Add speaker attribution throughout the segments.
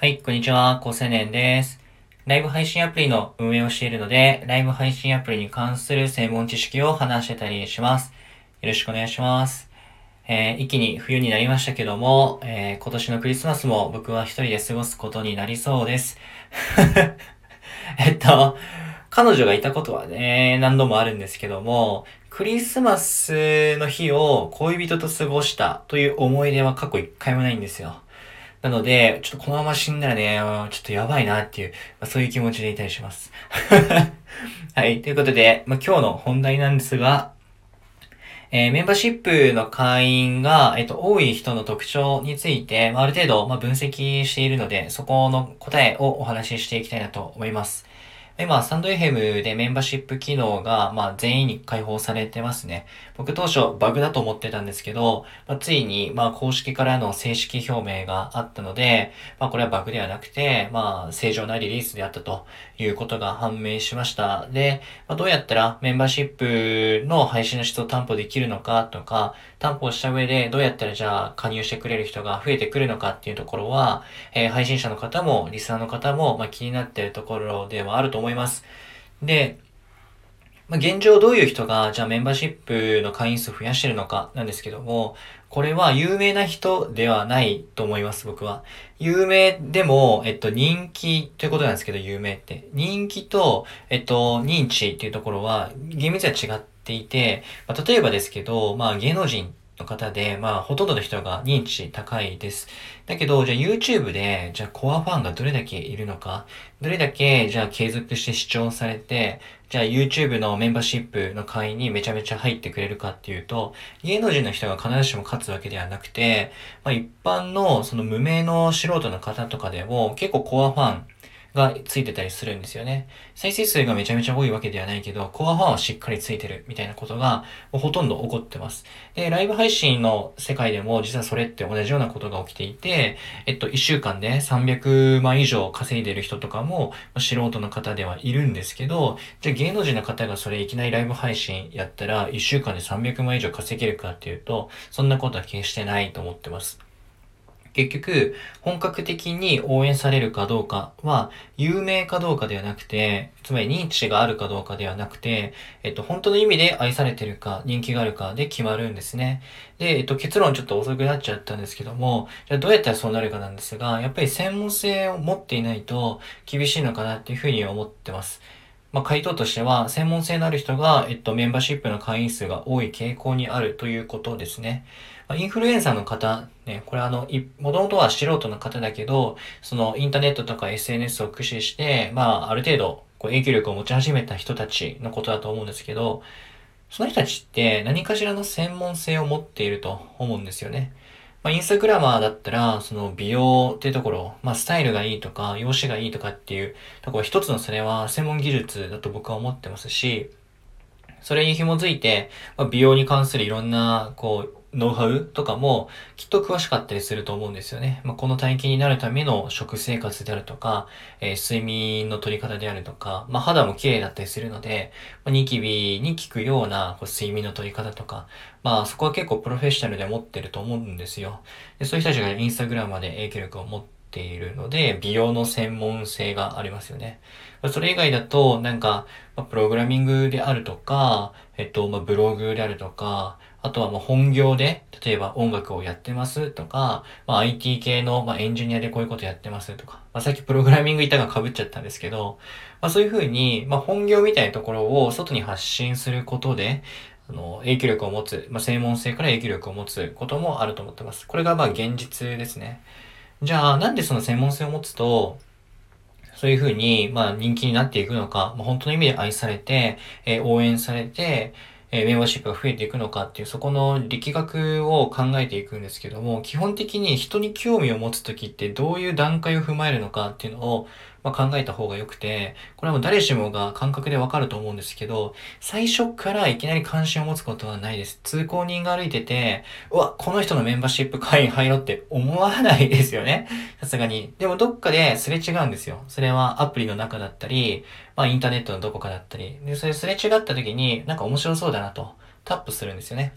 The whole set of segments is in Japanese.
Speaker 1: はい、こんにちは。高青年です。ライブ配信アプリの運営をしているので、ライブ配信アプリに関する専門知識を話してたりします。よろしくお願いします。えー、一気に冬になりましたけども、えー、今年のクリスマスも僕は一人で過ごすことになりそうです。えっと、彼女がいたことはね、何度もあるんですけども、クリスマスの日を恋人と過ごしたという思い出は過去一回もないんですよ。なので、ちょっとこのまま死んだらね、ちょっとやばいなっていう、まあ、そういう気持ちでいたりします。はい、ということで、まあ、今日の本題なんですが、えー、メンバーシップの会員が、えっ、と、多い人の特徴について、まあ、ある程度、まあ、分析しているので、そこの答えをお話ししていきたいなと思います。今、スタンド FM でメンバーシップ機能が、まあ、全員に開放されてますね。僕当初バグだと思ってたんですけど、まあ、ついに、まあ、公式からの正式表明があったので、まあ、これはバグではなくて、まあ、正常なリリースであったということが判明しました。で、まあ、どうやったらメンバーシップの配信の質を担保できるのかとか、担保した上でどうやったらじゃあ加入してくれる人が増えてくるのかっていうところは、えー、配信者の方もリスナーの方も、まあ、気になっているところではあると思います。で、まあ、現状どういう人が、じゃあメンバーシップの会員数増やしてるのかなんですけども、これは有名な人ではないと思います、僕は。有名でも、えっと、人気ということなんですけど、有名って。人気と、えっと、認知っていうところは、厳密には違っていて、まあ、例えばですけど、まあ、芸能人の方で、まあ、ほとんどの人が認知高いです。だけど、じゃあ YouTube で、じゃあコアファンがどれだけいるのか、どれだけ、じゃあ継続して視聴されて、じゃあ YouTube のメンバーシップの会員にめちゃめちゃ入ってくれるかっていうと、芸能人の人が必ずしも勝つわけではなくて、まあ一般のその無名の素人の方とかでも結構コアファン、がついてたりするんですよね。再生数がめちゃめちゃ多いわけではないけど、コアファンはしっかりついてるみたいなことがほとんど起こってます。で、ライブ配信の世界でも実はそれって同じようなことが起きていて、えっと、1週間で300万以上稼いでる人とかも素人の方ではいるんですけど、じゃあ芸能人の方がそれいきなりライブ配信やったら1週間で300万以上稼げるかっていうと、そんなことは決してないと思ってます。結局、本格的に応援されるかどうかは、有名かどうかではなくて、つまり認知があるかどうかではなくて、えっと、本当の意味で愛されてるか、人気があるかで決まるんですね。で、えっと、結論ちょっと遅くなっちゃったんですけども、じゃあどうやったらそうなるかなんですが、やっぱり専門性を持っていないと厳しいのかなっていうふうに思ってます。まあ、回答としては、専門性のある人が、えっと、メンバーシップの会員数が多い傾向にあるということですね。ま、インフルエンサーの方、ね、これあの、もともとは素人の方だけど、そのインターネットとか SNS を駆使して、まあ、ある程度、こう影響力を持ち始めた人たちのことだと思うんですけど、その人たちって何かしらの専門性を持っていると思うんですよね。まあ、インスタグラマーだったら、その美容っていうところ、まあ、スタイルがいいとか、容姿がいいとかっていうところ、一つのそれは専門技術だと僕は思ってますし、それに紐づいて、まあ、美容に関するいろんな、こう、ノウハウとかもきっと詳しかったりすると思うんですよね。まあ、この体型になるための食生活であるとか、えー、睡眠の取り方であるとか、まあ、肌も綺麗だったりするので、まあ、ニキビに効くようなこう睡眠の取り方とか、まあそこは結構プロフェッショナルで持ってると思うんですよ。でそういう人たちがインスタグラムまで影響力を持っているので、美容の専門性がありますよね。それ以外だと、なんか、まあ、プログラミングであるとか、えっと、まあ、ブログであるとか、あとはもう本業で、例えば音楽をやってますとか、まあ、IT 系の、まあ、エンジニアでこういうことやってますとか、まあ、さっきプログラミング板が被っちゃったんですけど、まあ、そういうふうに、まあ、本業みたいなところを外に発信することで、あの、影響力を持つ、まあ、専門性から影響力を持つこともあると思ってます。これがまあ現実ですね。じゃあ、なんでその専門性を持つと、そういうふうに、まあ人気になっていくのか、まあ、本当の意味で愛されて、えー、応援されて、え、メンバーシップが増えていくのかっていう、そこの力学を考えていくんですけども、基本的に人に興味を持つときってどういう段階を踏まえるのかっていうのを、まあ、考えた方が良くて、これはもう誰しもが感覚でわかると思うんですけど、最初からいきなり関心を持つことはないです。通行人が歩いてて、うわ、この人のメンバーシップ会員入ろうって思わないですよね。さすがに。でもどっかですれ違うんですよ。それはアプリの中だったり、まあインターネットのどこかだったり。で、それすれ違った時になんか面白そうだなとタップするんですよね。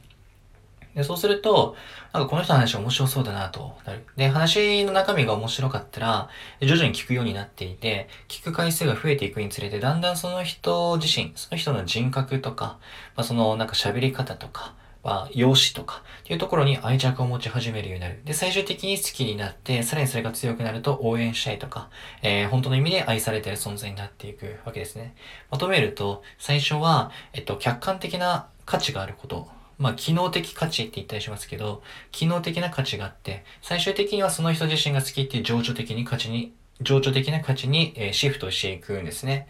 Speaker 1: で、そうすると、なんかこの人の話面白そうだなとなる。で、話の中身が面白かったら、徐々に聞くようになっていて、聞く回数が増えていくにつれて、だんだんその人自身、その人の人格とか、まあ、そのなんか喋り方とか、まあ、容姿とかっていうところに愛着を持ち始めるようになる。で、最終的に好きになって、さらにそれが強くなると応援したいとか、えー、本当の意味で愛されてる存在になっていくわけですね。まとめると、最初は、えっと、客観的な価値があること。まあ、機能的価値って言ったりしますけど、機能的な価値があって、最終的にはその人自身が好きっていう情緒的に価値に、情緒的な価値に、え、シフトしていくんですね。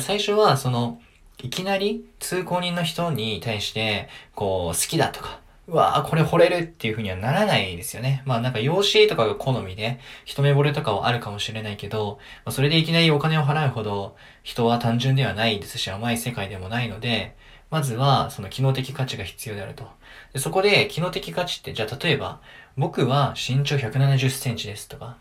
Speaker 1: 最初は、その、いきなり通行人の人に対して、こう、好きだとか、うわぁ、これ惚れるっていう風にはならないですよね。まあなんか養子とかが好みで、一目惚れとかはあるかもしれないけど、まあ、それでいきなりお金を払うほど人は単純ではないですし甘い世界でもないので、まずはその機能的価値が必要であると。でそこで機能的価値って、じゃあ例えば、僕は身長170センチですとか、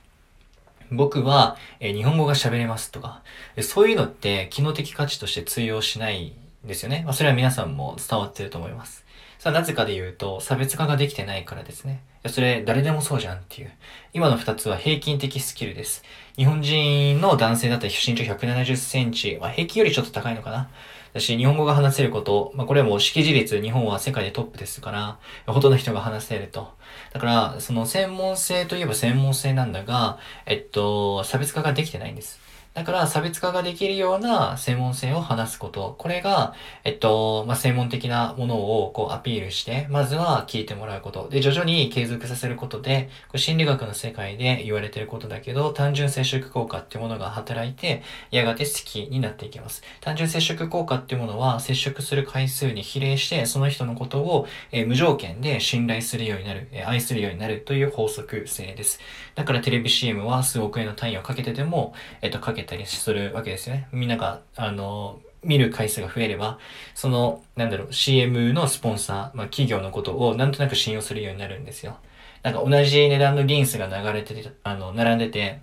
Speaker 1: 僕は、え日本語が喋れますとか、そういうのって機能的価値として通用しないんですよね。まあそれは皆さんも伝わってると思います。さあ、なぜかで言うと、差別化ができてないからですね。いや、それ、誰でもそうじゃんっていう。今の二つは平均的スキルです。日本人の男性だったら身長170センチ、まあ、平均よりちょっと高いのかな。だし、日本語が話せること、まあ、これはもう識字率、日本は世界でトップですから、ほとんどの人が話せると。だから、その専門性といえば専門性なんだが、えっと、差別化ができてないんです。だから差別化ができるような専門性を話すこと。これが、えっと、まあ、専門的なものをこうアピールして、まずは聞いてもらうこと。で、徐々に継続させることで、これ心理学の世界で言われてることだけど、単純接触効果っていうものが働いて、やがて好きになっていきます。単純接触効果っていうものは、接触する回数に比例して、その人のことを、えー、無条件で信頼するようになる、えー、愛するようになるという法則性です。だからテレビ CM は数億円の単位をかけてでも、えっと、かけたりするわけですよね。みんなが、あの、見る回数が増えれば、その、なんだろう、CM のスポンサー、まあ、企業のことをなんとなく信用するようになるんですよ。なんか同じ値段のリンスが流れてて、あの、並んでて、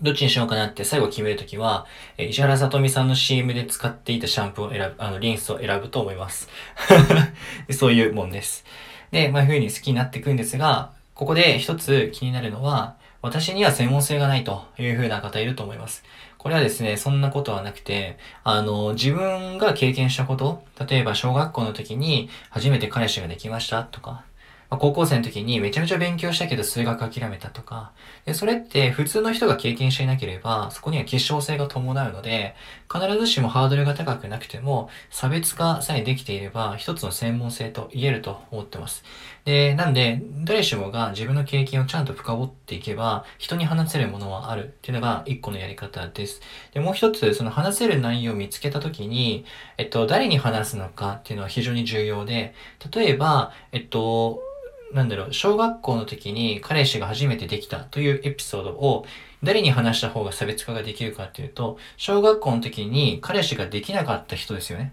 Speaker 1: どっちにしようかなって最後決めるときは、え石原さとみさんの CM で使っていたシャンプーを選ぶ、あの、リンスを選ぶと思います。そういうもんです。で、まあ、いう風に好きになっていくんですが、ここで一つ気になるのは、私には専門性がないというふうな方いると思います。これはですね、そんなことはなくて、あの、自分が経験したこと、例えば小学校の時に初めて彼氏ができましたとか、まあ、高校生の時にめちゃめちゃ勉強したけど数学諦めたとか、でそれって普通の人が経験していなければ、そこには結晶性が伴うので、必ずしもハードルが高くなくても、差別化さえできていれば、一つの専門性と言えると思ってます。で、なんで、誰しもが自分の経験をちゃんと深掘っていけば、人に話せるものはあるっていうのが一個のやり方です。で、もう一つ、その話せる内容を見つけた時に、えっと、誰に話すのかっていうのは非常に重要で、例えば、えっと、なんだろう、小学校の時に彼氏が初めてできたというエピソードを誰に話した方が差別化ができるかっていうと、小学校の時に彼氏ができなかった人ですよね。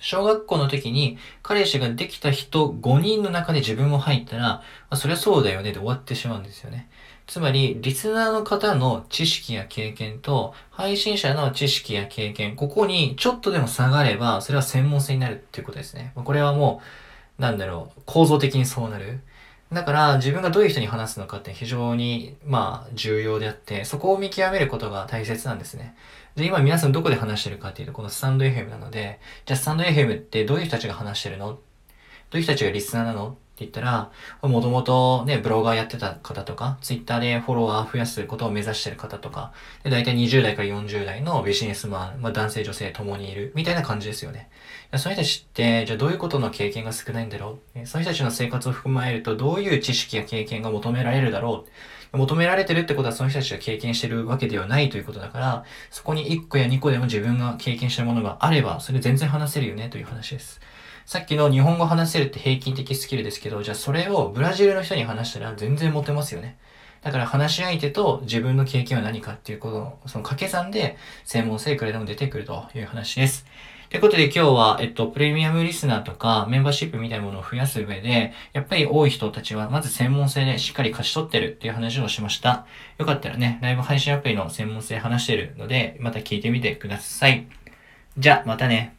Speaker 1: 小学校の時に彼氏ができた人5人の中で自分も入ったら、まあ、そりゃそうだよねで終わってしまうんですよね。つまり、リスナーの方の知識や経験と、配信者の知識や経験、ここにちょっとでも下がれば、それは専門性になるっていうことですね。これはもう、なんだろう、構造的にそうなる。だから自分がどういう人に話すのかって非常に、まあ、重要であって、そこを見極めることが大切なんですね。で、今皆さんどこで話してるかっていうと、このスタンド FM なので、じゃあスタンド FM ってどういう人たちが話してるの？どういう人たちがリスナーなの？って言ったら、もともとね、ブロガーやってた方とか、ツイッターでフォロワー増やすことを目指してる方とか、で、大体20代から40代のビジネスマン、まあ男性女性共にいる、みたいな感じですよね。そういう人たちって、じゃあどういうことの経験が少ないんだろう？そういう人たちの生活を含まれると、どういう知識や経験が求められるだろう？求められてるってことはその人たちが経験してるわけではないということだから、そこに1個や2個でも自分が経験したものがあれば、それ全然話せるよねという話です。さっきの日本語話せるって平均的スキルですけど、じゃあそれをブラジルの人に話したら全然モテますよね。だから話し相手と自分の経験は何かっていうことの、その掛け算で専門性いくらでも出てくるという話です。ということで今日は、えっと、プレミアムリスナーとかメンバーシップみたいなものを増やす上で、やっぱり多い人たちはまず専門性でしっかり勝ち取ってるっていう話をしました。よかったらね、ライブ配信アプリの専門性話してるので、また聞いてみてください。じゃあ、またね。